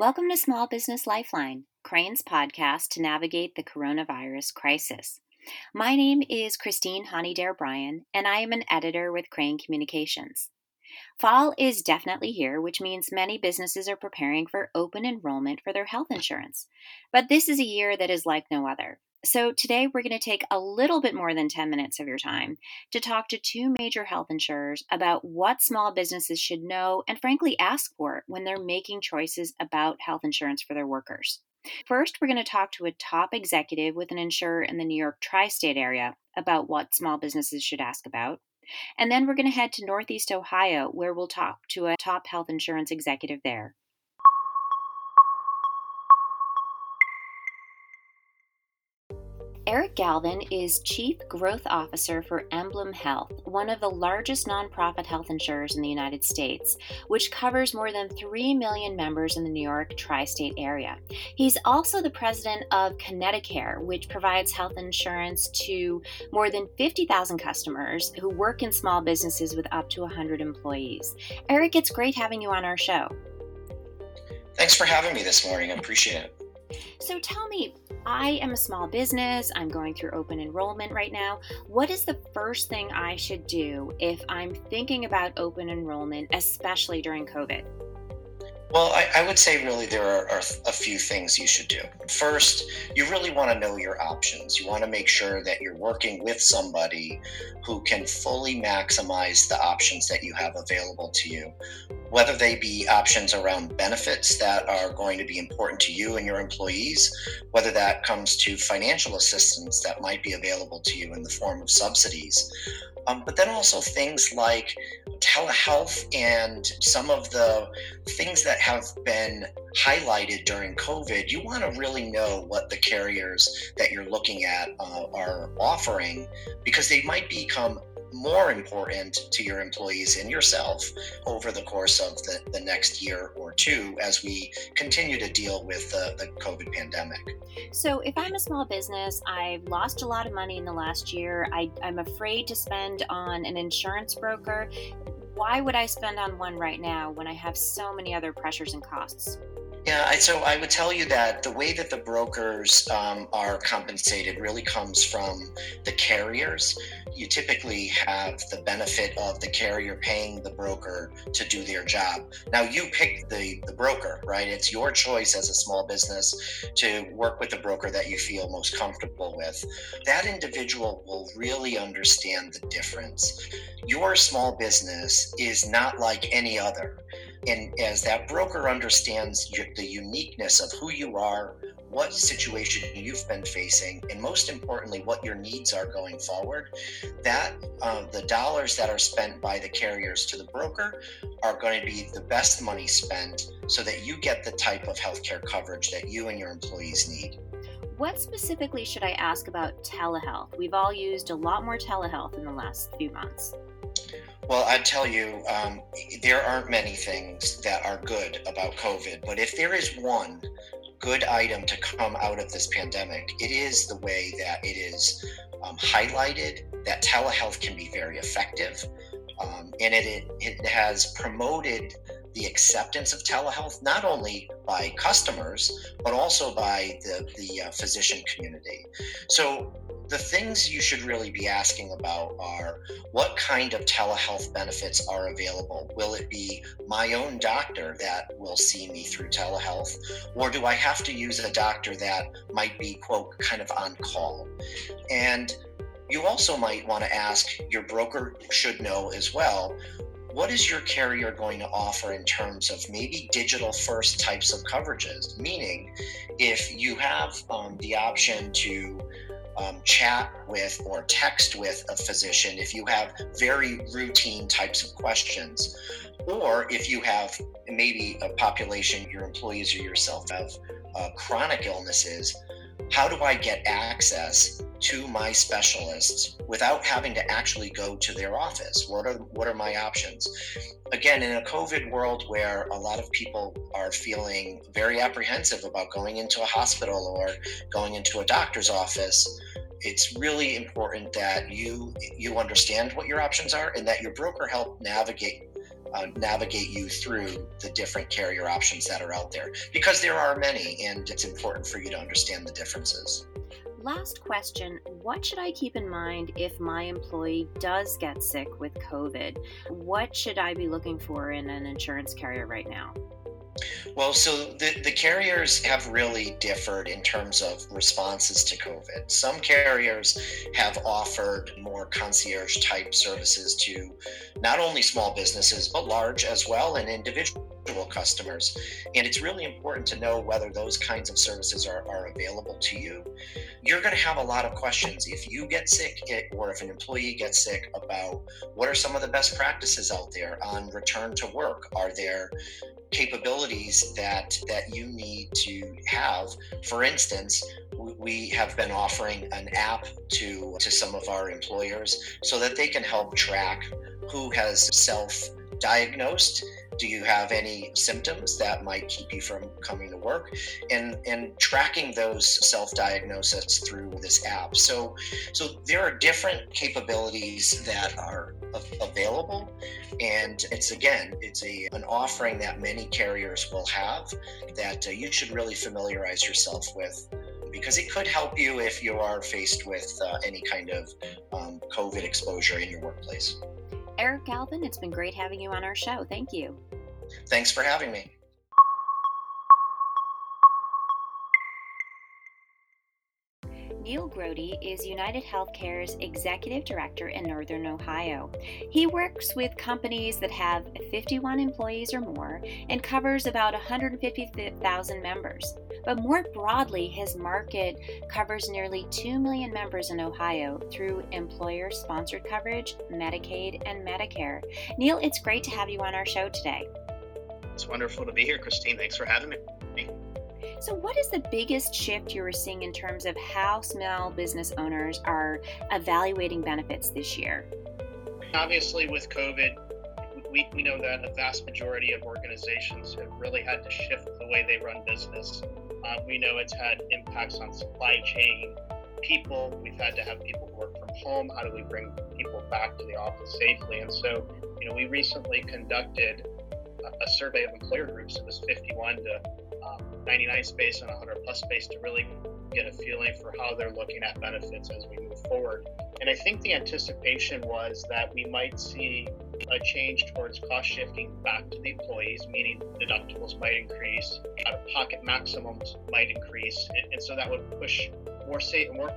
Welcome to Small Business Lifeline, Crain's podcast to navigate the coronavirus crisis. My name is Christine Haughney Dare Bryan, and I am an editor with Crain Communications. Fall is definitely here, which means many businesses are preparing for open enrollment for their health insurance. But this is a year that is like no other. So, today we're going to take a little bit more than 10 minutes of your time to talk to two major health insurers about what small businesses should know and, frankly, ask for when they're making choices about health insurance for their workers. First, we're going to talk to a top executive with an insurer in the New York tri state area about what small businesses should ask about. And then we're going to head to Northeast Ohio, where we'll talk to a top health insurance executive there. Eric Galvin is Chief Growth Officer for Emblem Health, one of the largest nonprofit health insurers in the United States, which covers more than 3 million members in the New York tri state area. He's also the president of Connecticare, which provides health insurance to more than 50,000 customers who work in small businesses with up to 100 employees. Eric, it's great having you on our show. Thanks for having me this morning. I appreciate it. So tell me, I am a small business, I'm going through open enrollment right now. What is the first thing I should do if I'm thinking about open enrollment, especially during COVID? Well, I, I, would say really there are, are, a few things you should do. First, you really want to know your options. You want to make sure that you're working with somebody who can fully maximize the options that you have available to you, whether they be options around benefits that are going to be important to you and your employees, whether that comes to financial assistance that might be available to you in the form of subsidies. Um, but then also things like telehealth and some of the things that have been highlighted during COVID, you want to really know what the carriers that you're looking at uh, are offering because they might become more important to your employees and yourself over the course of the, the next year or two as we continue to deal with the, the COVID pandemic. So, if I'm a small business, I've lost a lot of money in the last year, I, I'm afraid to spend on an insurance broker. Why would I spend on one right now when I have so many other pressures and costs? Yeah, so I would tell you that the way that the brokers um, are compensated really comes from the carriers. You typically have the benefit of the carrier paying the broker to do their job. Now, you pick the, the broker, right? It's your choice as a small business to work with the broker that you feel most comfortable with. That individual will really understand the difference. Your small business is not like any other. And as that broker understands the uniqueness of who you are, what situation you've been facing, and most importantly, what your needs are going forward, that uh, the dollars that are spent by the carriers to the broker are going to be the best money spent so that you get the type of healthcare coverage that you and your employees need. What specifically should I ask about telehealth? We've all used a lot more telehealth in the last few months. Well, I'd tell you, um, there aren't many things that are good about COVID, but if there is one good item to come out of this pandemic, it is the way that it is um, highlighted that telehealth can be very effective. Um, and it, it, it has promoted the acceptance of telehealth, not only by customers, but also by the, the uh, physician community. So the things you should really be asking about are what kind of telehealth benefits are available? Will it be my own doctor that will see me through telehealth? Or do I have to use a doctor that might be, quote, kind of on call? And you also might want to ask your broker, should know as well, what is your carrier going to offer in terms of maybe digital first types of coverages? Meaning, if you have um, the option to um, chat with or text with a physician if you have very routine types of questions, or if you have maybe a population, your employees or yourself have uh, chronic illnesses. How do I get access to my specialists without having to actually go to their office? What are what are my options? Again, in a COVID world where a lot of people are feeling very apprehensive about going into a hospital or going into a doctor's office, it's really important that you you understand what your options are and that your broker help navigate uh, navigate you through the different carrier options that are out there because there are many and it's important for you to understand the differences. Last question What should I keep in mind if my employee does get sick with COVID? What should I be looking for in an insurance carrier right now? Well, so the, the carriers have really differed in terms of responses to COVID. Some carriers have offered more concierge type services to not only small businesses, but large as well and individual customers. And it's really important to know whether those kinds of services are, are available to you. You're going to have a lot of questions if you get sick or if an employee gets sick about what are some of the best practices out there on return to work? Are there capabilities that that you need to have for instance we have been offering an app to to some of our employers so that they can help track who has self diagnosed do you have any symptoms that might keep you from coming to work? And and tracking those self-diagnosis through this app. So so there are different capabilities that are available. And it's again it's a an offering that many carriers will have that uh, you should really familiarize yourself with. Because it could help you if you are faced with uh, any kind of um, covid exposure in your workplace Eric Galvin, it's been great having you on our show. Thank you. Thanks for having me. Neil Grody is United Healthcare's Executive Director in Northern Ohio. He works with companies that have 51 employees or more and covers about 150,000 members. But more broadly, his market covers nearly 2 million members in Ohio through employer sponsored coverage, Medicaid, and Medicare. Neil, it's great to have you on our show today. It's wonderful to be here, Christine. Thanks for having me. So, what is the biggest shift you are seeing in terms of how small business owners are evaluating benefits this year? Obviously, with COVID, we, we know that a vast majority of organizations have really had to shift the way they run business. Uh, we know it's had impacts on supply chain, people. We've had to have people work from home. How do we bring people back to the office safely? And so, you know, we recently conducted a survey of employer groups. It was 51 to um, 99 space and 100 plus space to really get a feeling for how they're looking at benefits as we move forward. And I think the anticipation was that we might see a change towards cost shifting back to the employees, meaning deductibles might increase, out of pocket maximums might increase. And, and so that would push more, say, more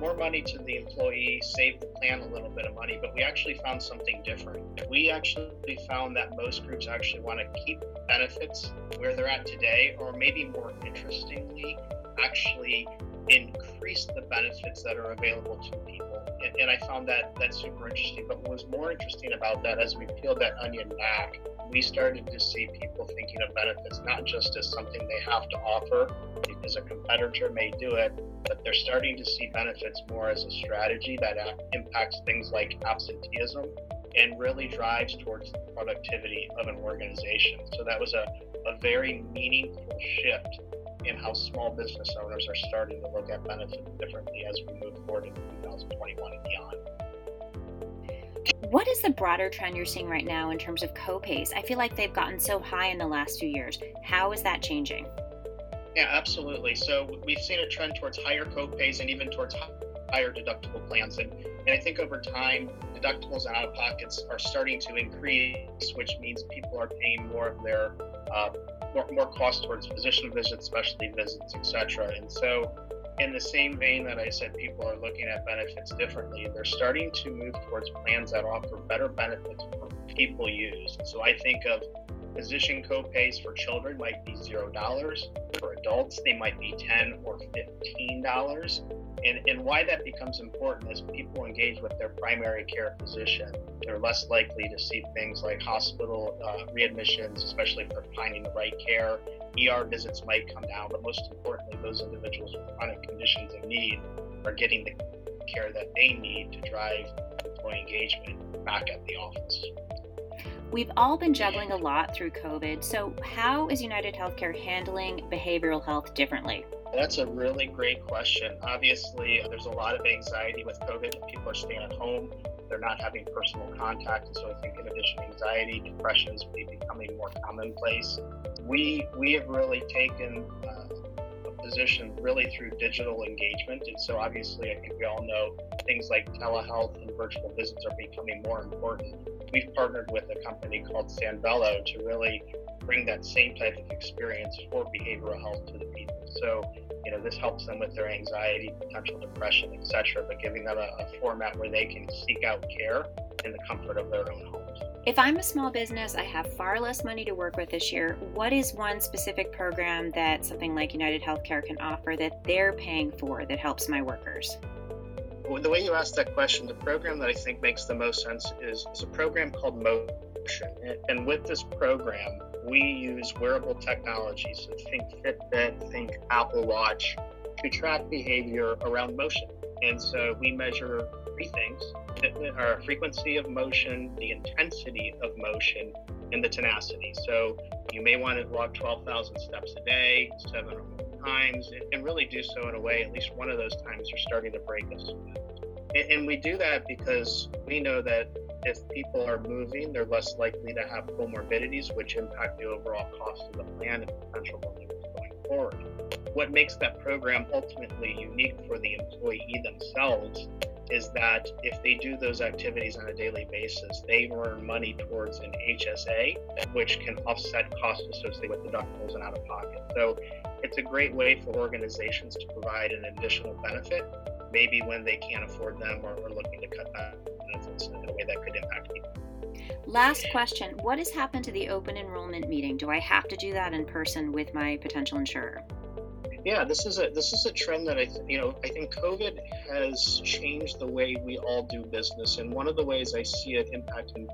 more money to the employee, save the plan a little bit of money, but we actually found something different. We actually found that most groups actually want to keep benefits where they're at today, or maybe more interestingly, actually increase the benefits that are available to people. And, and I found that that's super interesting. But what was more interesting about that, as we peeled that onion back, we started to see people thinking of benefits not just as something they have to offer because a competitor may do it, but they're starting to see benefits more as a strategy that uh, impacts things like absenteeism and really drives towards the productivity of an organization. So that was a, a very meaningful shift in how small business owners are starting to look at benefits differently as we move forward in 2021 and beyond. What is the broader trend you're seeing right now in terms of copays? I feel like they've gotten so high in the last few years. How is that changing? Yeah, absolutely. So we've seen a trend towards higher copays and even towards higher deductible plans. And, and I think over time, deductibles and out of pockets are starting to increase, which means people are paying more of their uh, more, more cost towards physician visits, specialty visits, etc. And so, in the same vein that I said, people are looking at benefits differently. They're starting to move towards plans that offer better benefits for people use. So I think of physician copays for children might be zero dollars. For adults, they might be ten or fifteen dollars. And, and why that becomes important is people engage with their primary care physician. They're less likely to see things like hospital uh, readmissions, especially for finding the right care. ER visits might come down, but most importantly, those individuals with chronic conditions in need are getting the care that they need to drive employee engagement back at the office. We've all been juggling a lot through COVID, so how is United Healthcare handling behavioral health differently? That's a really great question. Obviously, there's a lot of anxiety with COVID. People are staying at home. they're not having personal contact. And so I think in addition to anxiety, depression is becoming more commonplace. We, we have really taken uh, position really through digital engagement. And so obviously, I think we all know things like telehealth and virtual visits are becoming more important. We've partnered with a company called Sanvello to really bring that same type of experience for behavioral health to the people. So, you know, this helps them with their anxiety, potential depression, etc., but giving them a, a format where they can seek out care in the comfort of their own homes. If I'm a small business, I have far less money to work with this year. What is one specific program that something like United Healthcare can offer that they're paying for that helps my workers? Well, the way you asked that question, the program that I think makes the most sense is, is a program called Motion. And with this program, we use wearable technology, so think Fitbit, think Apple Watch, to track behavior around motion. And so we measure three things our frequency of motion, the intensity of motion, and the tenacity. So you may want to walk 12,000 steps a day, seven or more times, and really do so in a way, at least one of those times, you're starting to break sweat. And we do that because we know that if people are moving, they're less likely to have comorbidities, which impact the overall cost of the plan and potential volumes going forward. What makes that program ultimately unique for the employee themselves is that if they do those activities on a daily basis, they earn money towards an HSA, which can offset costs associated with deductibles and out of pocket. So it's a great way for organizations to provide an additional benefit, maybe when they can't afford them or are looking to cut back benefits in a way that could impact people. Last question What has happened to the open enrollment meeting? Do I have to do that in person with my potential insurer? Yeah, this is a this is a trend that I th- you know I think COVID has changed the way we all do business, and one of the ways I see it impacting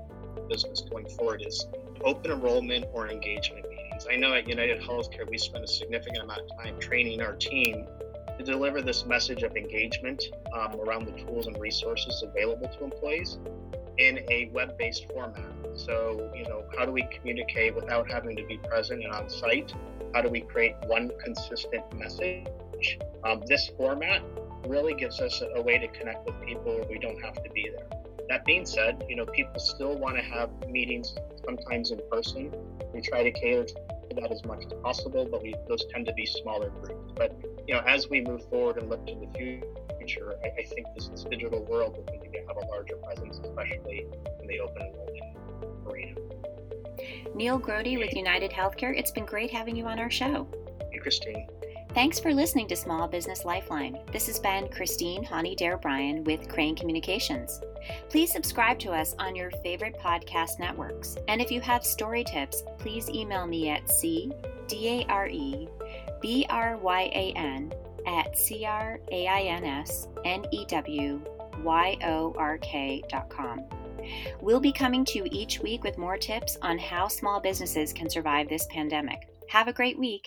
business going forward is open enrollment or engagement meetings. I know at United Healthcare we spend a significant amount of time training our team to deliver this message of engagement um, around the tools and resources available to employees in a web-based format. So, you know, how do we communicate without having to be present and on site? How do we create one consistent message? Um, this format really gives us a, a way to connect with people where we don't have to be there. That being said, you know, people still want to have meetings sometimes in person. We try to cater to that as much as possible, but we, those tend to be smaller groups. But you know, as we move forward and look to the future, I, I think this, this, digital world will continue to have a larger presence, especially in the open enrollment arena. Neil Grody with United Healthcare, it's been great having you on our show. Hey, Christine. Thanks for listening to Small Business Lifeline. This has been Christine Haughney Dare Bryan with Crain Communications. Please subscribe to us on your favorite podcast networks. And if you have story tips, please email me at c d a r e b r y a n at C-R-A-I-N-S-N-E-W-Y-O-R-K dot com. We'll be coming to you each week with more tips on how small businesses can survive this pandemic. Have a great week.